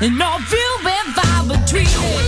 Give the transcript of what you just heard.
and not feel bad vibe between it.